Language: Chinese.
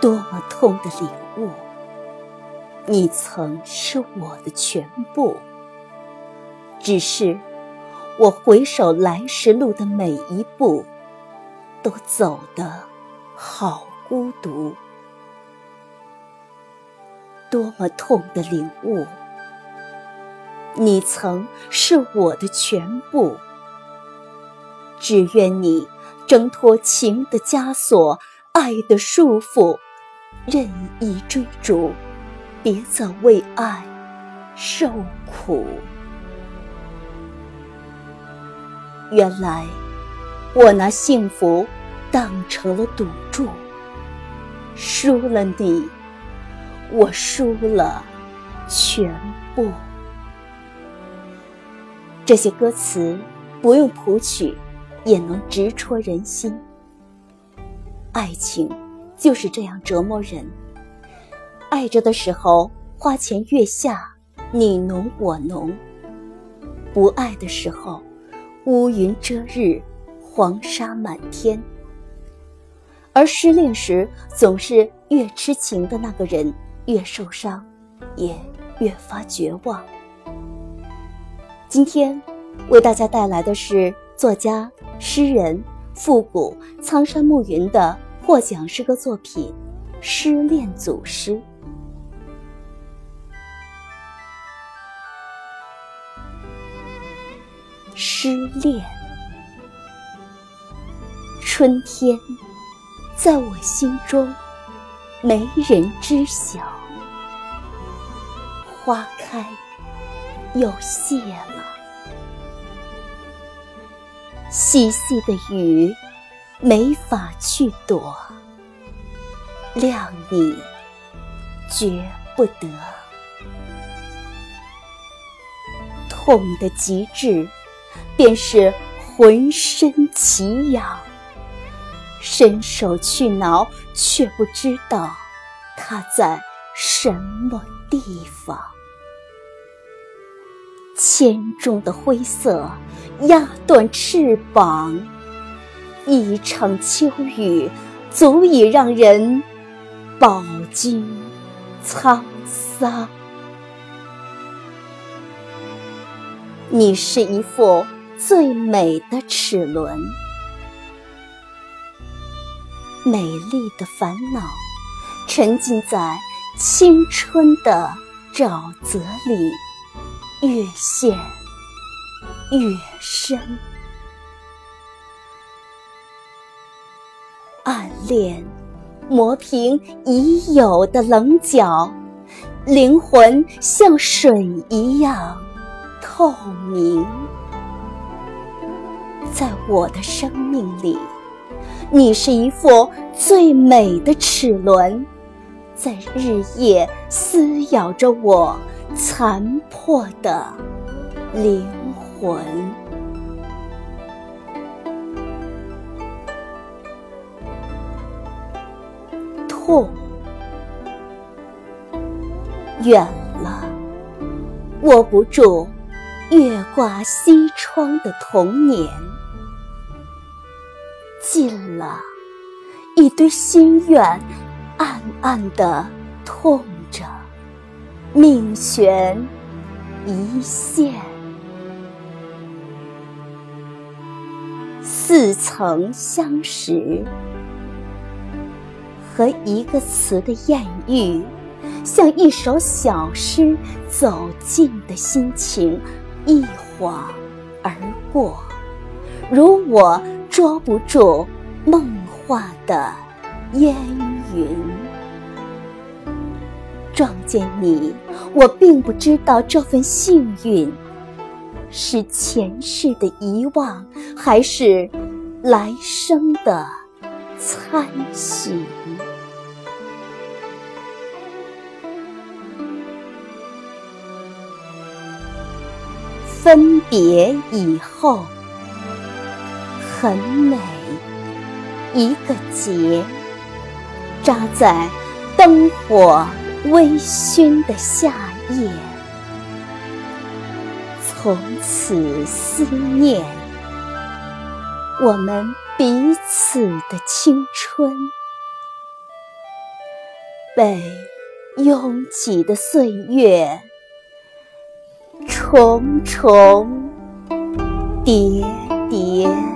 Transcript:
多么痛的领悟！你曾是我的全部，只是我回首来时路的每一步，都走得好孤独。多么痛的领悟！你曾是我的全部，只愿你挣脱情的枷锁、爱的束缚，任意追逐，别再为爱受苦。原来我拿幸福当成了赌注，输了你。我输了全部。这些歌词不用谱曲，也能直戳人心。爱情就是这样折磨人。爱着的时候，花前月下，你侬我侬；不爱的时候，乌云遮日，黄沙满天。而失恋时，总是越痴情的那个人。越受伤，也越发绝望。今天为大家带来的是作家、诗人复古苍山暮云的获奖诗歌作品《失恋组诗》。失恋，春天，在我心中。没人知晓，花开又谢了，细细的雨没法去躲，谅你绝不得，痛的极致便是浑身奇痒。伸手去挠，却不知道它在什么地方。千重的灰色压断翅膀，一场秋雨足以让人饱经沧桑。你是一副最美的齿轮。美丽的烦恼，沉浸在青春的沼泽里，越陷越深。暗恋磨平已有的棱角，灵魂像水一样透明，在我的生命里。你是一副最美的齿轮，在日夜撕咬着我残破的灵魂。痛，远了，握不住月挂西窗的童年。近了，一堆心愿暗暗的痛着，命悬一线。似曾相识，和一个词的艳遇，像一首小诗走近的心情，一晃而过，如我。捉不住梦话的烟云，撞见你，我并不知道这份幸运是前世的遗忘，还是来生的参许。分别以后。很美，一个结扎在灯火微醺的夏夜，从此思念我们彼此的青春，被拥挤的岁月重重叠叠。